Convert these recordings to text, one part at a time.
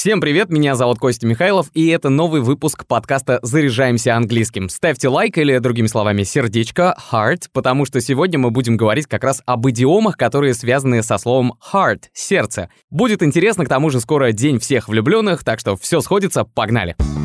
Всем привет, меня зовут Костя Михайлов, и это новый выпуск подкаста «Заряжаемся английским». Ставьте лайк или, другими словами, сердечко, heart, потому что сегодня мы будем говорить как раз об идиомах, которые связаны со словом heart, сердце. Будет интересно, к тому же скоро день всех влюбленных, так что все сходится, погнали. Погнали.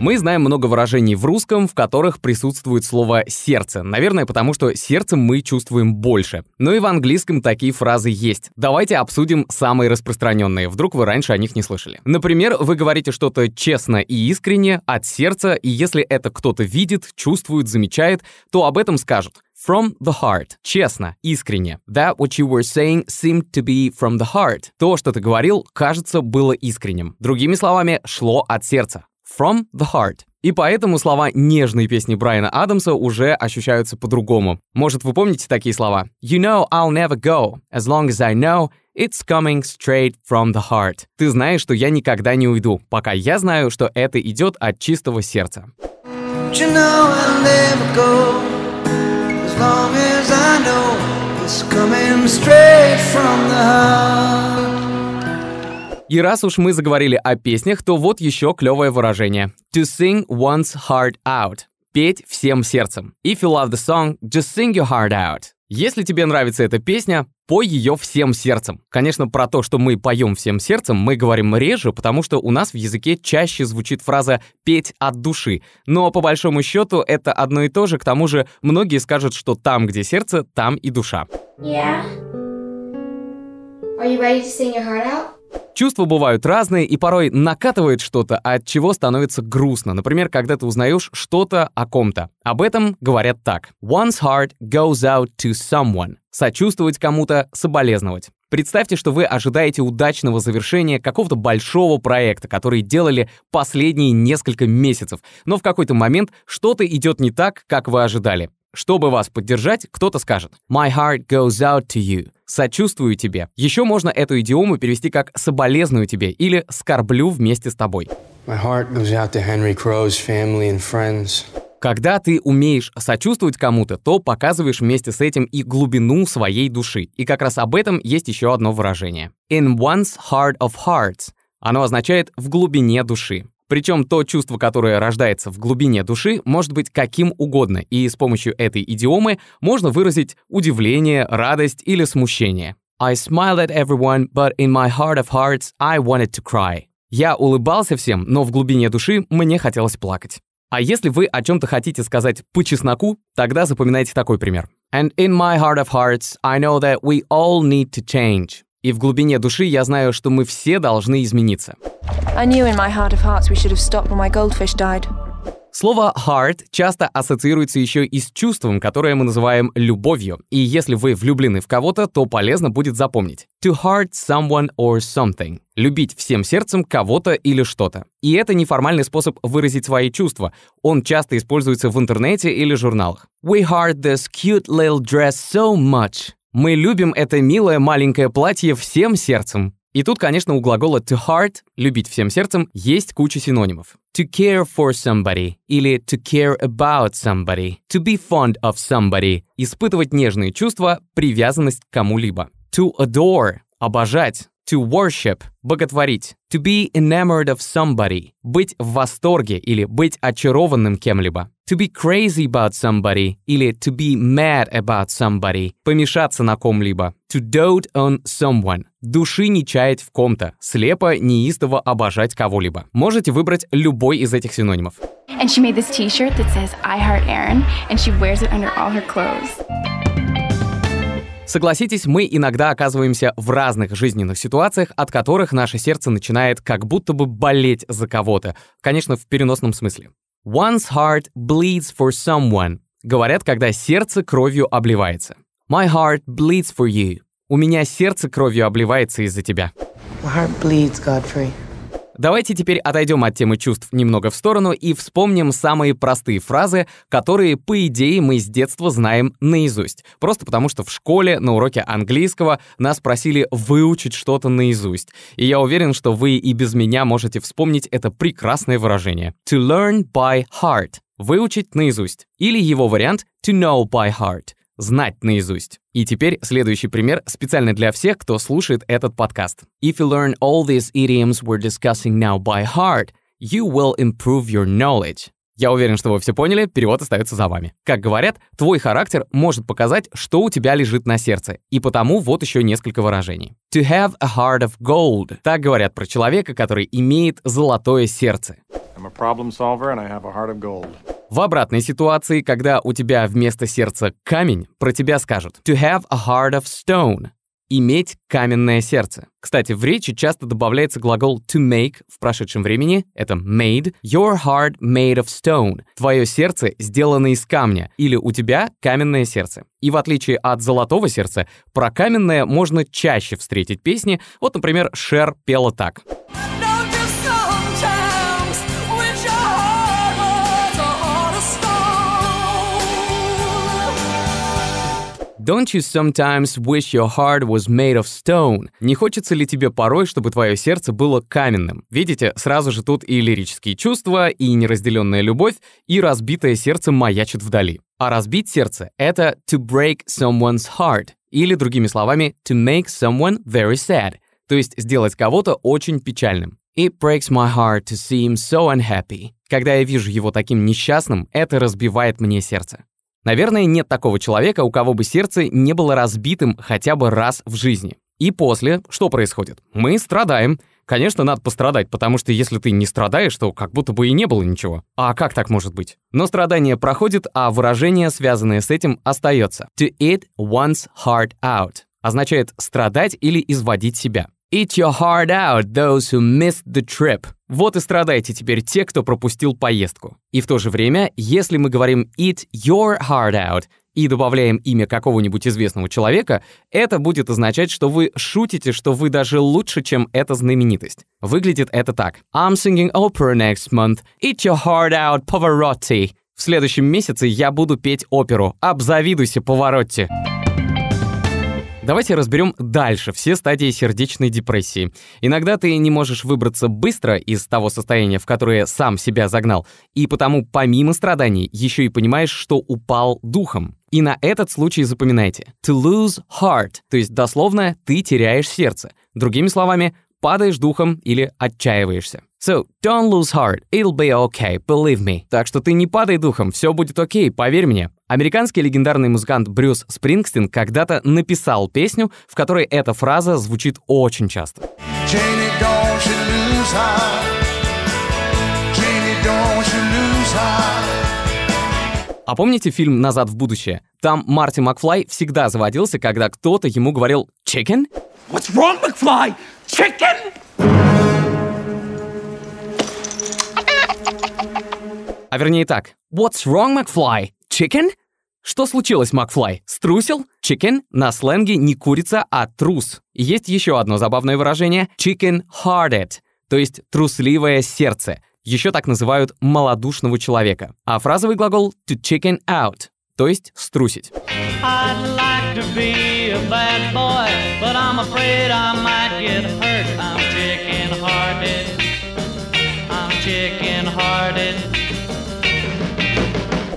Мы знаем много выражений в русском, в которых присутствует слово «сердце». Наверное, потому что сердцем мы чувствуем больше. Но и в английском такие фразы есть. Давайте обсудим самые распространенные. Вдруг вы раньше о них не слышали. Например, вы говорите что-то честно и искренне, от сердца, и если это кто-то видит, чувствует, замечает, то об этом скажут. From the heart. Честно, искренне. That what you were saying seemed to be from the heart. То, что ты говорил, кажется, было искренним. Другими словами, шло от сердца. From the Heart. И поэтому слова нежной песни Брайана Адамса уже ощущаются по-другому. Может, вы помните такие слова? You know I'll never go, as long as I know it's coming straight from the heart. Ты знаешь, что я никогда не уйду, пока я знаю, что это идет от чистого сердца. You know I'll never go, as long as I know it's coming straight from the heart. И раз уж мы заговорили о песнях, то вот еще клевое выражение. To sing one's heart out. Петь всем сердцем. If you love the song, just sing your heart out. Если тебе нравится эта песня, пой ее всем сердцем. Конечно, про то, что мы поем всем сердцем, мы говорим реже, потому что у нас в языке чаще звучит фраза «петь от души». Но по большому счету это одно и то же, к тому же многие скажут, что там, где сердце, там и душа. Yeah. Are you ready to sing your heart out? Чувства бывают разные, и порой накатывает что-то, от чего становится грустно. Например, когда ты узнаешь что-то о ком-то. Об этом говорят так. One's heart goes out to someone. Сочувствовать кому-то, соболезновать. Представьте, что вы ожидаете удачного завершения какого-то большого проекта, который делали последние несколько месяцев, но в какой-то момент что-то идет не так, как вы ожидали. Чтобы вас поддержать, кто-то скажет «My heart goes out to you» — «сочувствую тебе». Еще можно эту идиому перевести как «соболезную тебе» или «скорблю вместе с тобой». My heart goes out to Henry Crow's family and friends. Когда ты умеешь сочувствовать кому-то, то показываешь вместе с этим и глубину своей души. И как раз об этом есть еще одно выражение. In one's heart of hearts. Оно означает «в глубине души». Причем то чувство, которое рождается в глубине души, может быть каким угодно, и с помощью этой идиомы можно выразить удивление, радость или смущение. I smiled at everyone, but in my heart of hearts I wanted to cry. Я улыбался всем, но в глубине души мне хотелось плакать. А если вы о чем-то хотите сказать по чесноку, тогда запоминайте такой пример. And in my heart of hearts, I know that we all need to change. И в глубине души я знаю, что мы все должны измениться. Слово heart часто ассоциируется еще и с чувством, которое мы называем любовью. И если вы влюблены в кого-то, то полезно будет запомнить. To heart someone or something. Любить всем сердцем кого-то или что-то. И это неформальный способ выразить свои чувства. Он часто используется в интернете или журналах. We heart this cute little dress so much. Мы любим это милое маленькое платье всем сердцем. И тут, конечно, у глагола to heart — любить всем сердцем — есть куча синонимов. To care for somebody или to care about somebody. To be fond of somebody — испытывать нежные чувства, привязанность к кому-либо. To adore — обожать. To worship — боготворить. To be enamored of somebody — быть в восторге или быть очарованным кем-либо. To be crazy about somebody или to be mad about somebody — помешаться на ком-либо. To dote on someone — души не чаять в ком-то, слепо, неистово обожать кого-либо. Можете выбрать любой из этих синонимов. And she made this t-shirt that says I heart Aaron, and she wears it under all her clothes. Согласитесь, мы иногда оказываемся в разных жизненных ситуациях, от которых наше сердце начинает как будто бы болеть за кого-то. Конечно, в переносном смысле. One's heart bleeds for someone. Говорят, когда сердце кровью обливается. My heart bleeds for you. У меня сердце кровью обливается из-за тебя. My heart bleeds, Godfrey. Давайте теперь отойдем от темы чувств немного в сторону и вспомним самые простые фразы, которые, по идее, мы с детства знаем наизусть. Просто потому, что в школе на уроке английского нас просили выучить что-то наизусть. И я уверен, что вы и без меня можете вспомнить это прекрасное выражение. To learn by heart. Выучить наизусть. Или его вариант to know by heart знать наизусть. И теперь следующий пример специально для всех, кто слушает этот подкаст. If you learn all these idioms we're discussing now by heart, you will improve your knowledge. Я уверен, что вы все поняли, перевод остается за вами. Как говорят, твой характер может показать, что у тебя лежит на сердце, и потому вот еще несколько выражений. To have a heart of gold. Так говорят про человека, который имеет золотое сердце. I'm a problem solver and I have a heart of gold. В обратной ситуации, когда у тебя вместо сердца камень, про тебя скажут to have a heart of stone иметь каменное сердце. Кстати, в речи часто добавляется глагол to make в прошедшем времени. Это made. Your heart made of stone. Твое сердце сделано из камня. Или у тебя каменное сердце. И в отличие от золотого сердца, про каменное можно чаще встретить песни. Вот, например, Шер пела так. Don't you sometimes wish your heart was made of stone? Не хочется ли тебе порой, чтобы твое сердце было каменным? Видите, сразу же тут и лирические чувства, и неразделенная любовь, и разбитое сердце маячит вдали. А разбить сердце — это to break someone's heart, или, другими словами, to make someone very sad, то есть сделать кого-то очень печальным. It breaks my heart to see him so unhappy. Когда я вижу его таким несчастным, это разбивает мне сердце. Наверное, нет такого человека, у кого бы сердце не было разбитым хотя бы раз в жизни. И после что происходит? Мы страдаем. Конечно, надо пострадать, потому что если ты не страдаешь, то как будто бы и не было ничего. А как так может быть? Но страдание проходит, а выражение, связанное с этим, остается. To eat one's heart out означает страдать или изводить себя. Eat your heart out, those who missed the trip. Вот и страдайте теперь те, кто пропустил поездку. И в то же время, если мы говорим eat your heart out и добавляем имя какого-нибудь известного человека, это будет означать, что вы шутите, что вы даже лучше, чем эта знаменитость. Выглядит это так. I'm singing opera next month. Eat your heart out, Pavarotti. В следующем месяце я буду петь оперу. Обзавидуйся, Поворотти. Давайте разберем дальше все стадии сердечной депрессии. Иногда ты не можешь выбраться быстро из того состояния, в которое сам себя загнал, и потому помимо страданий еще и понимаешь, что упал духом. И на этот случай запоминайте. To lose heart, то есть дословно ты теряешь сердце. Другими словами, падаешь духом или отчаиваешься. So, don't lose heart, it'll be okay, believe me. Так что ты не падай духом, все будет окей, okay, поверь мне. Американский легендарный музыкант Брюс Спрингстин когда-то написал песню, в которой эта фраза звучит очень часто. Janie, don't you lose heart. Janie, don't you lose heart. А помните фильм «Назад в будущее»? Там Марти Макфлай всегда заводился, когда кто-то ему говорил «Chicken?» What's wrong, McFly? Chicken? А вернее так. What's wrong, McFly? Chicken? Что случилось, Макфлай? Струсил? Chicken на сленге не курица, а трус. Есть еще одно забавное выражение chicken-hearted, то есть трусливое сердце. Еще так называют малодушного человека. А фразовый глагол to chicken out, то есть струсить. I'm chicken-hearted.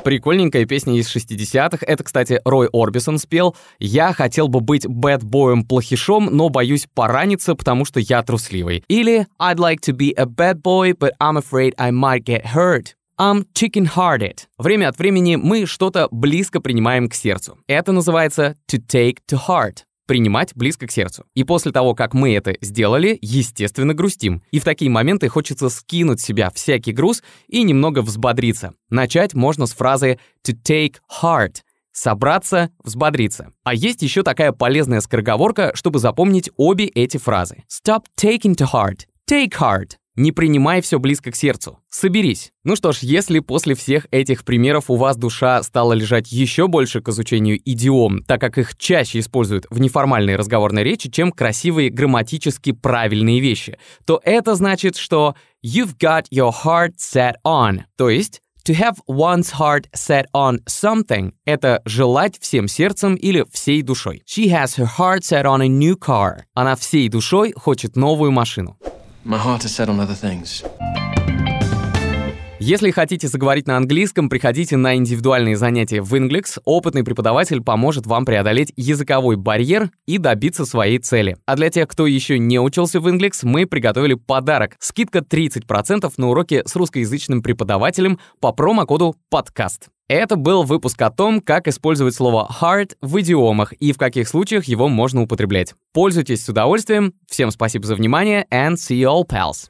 Прикольненькая песня из 60-х. Это, кстати, Рой Орбисон спел. «Я хотел бы быть бэдбоем-плохишом, но боюсь пораниться, потому что я трусливый». Или «I'd like to be a bad boy, but I'm afraid I might get hurt». I'm chicken-hearted. Время от времени мы что-то близко принимаем к сердцу. Это называется to take to heart принимать близко к сердцу. И после того, как мы это сделали, естественно, грустим. И в такие моменты хочется скинуть с себя всякий груз и немного взбодриться. Начать можно с фразы to take heart — собраться, взбодриться. А есть еще такая полезная скороговорка, чтобы запомнить обе эти фразы. Stop taking to heart. Take heart. Не принимай все близко к сердцу. Соберись. Ну что ж, если после всех этих примеров у вас душа стала лежать еще больше к изучению идиом, так как их чаще используют в неформальной разговорной речи, чем красивые грамматически правильные вещи, то это значит, что you've got your heart set on, то есть To have one's heart set on something — это желать всем сердцем или всей душой. She has her heart set on a new car. Она всей душой хочет новую машину. My heart is set on other things. Если хотите заговорить на английском, приходите на индивидуальные занятия в Inglix. Опытный преподаватель поможет вам преодолеть языковой барьер и добиться своей цели. А для тех, кто еще не учился в Inglix, мы приготовили подарок. Скидка 30% на уроки с русскоязычным преподавателем по промокоду «Подкаст». Это был выпуск о том, как использовать слово hard в идиомах и в каких случаях его можно употреблять. Пользуйтесь с удовольствием. Всем спасибо за внимание and see you all, pals.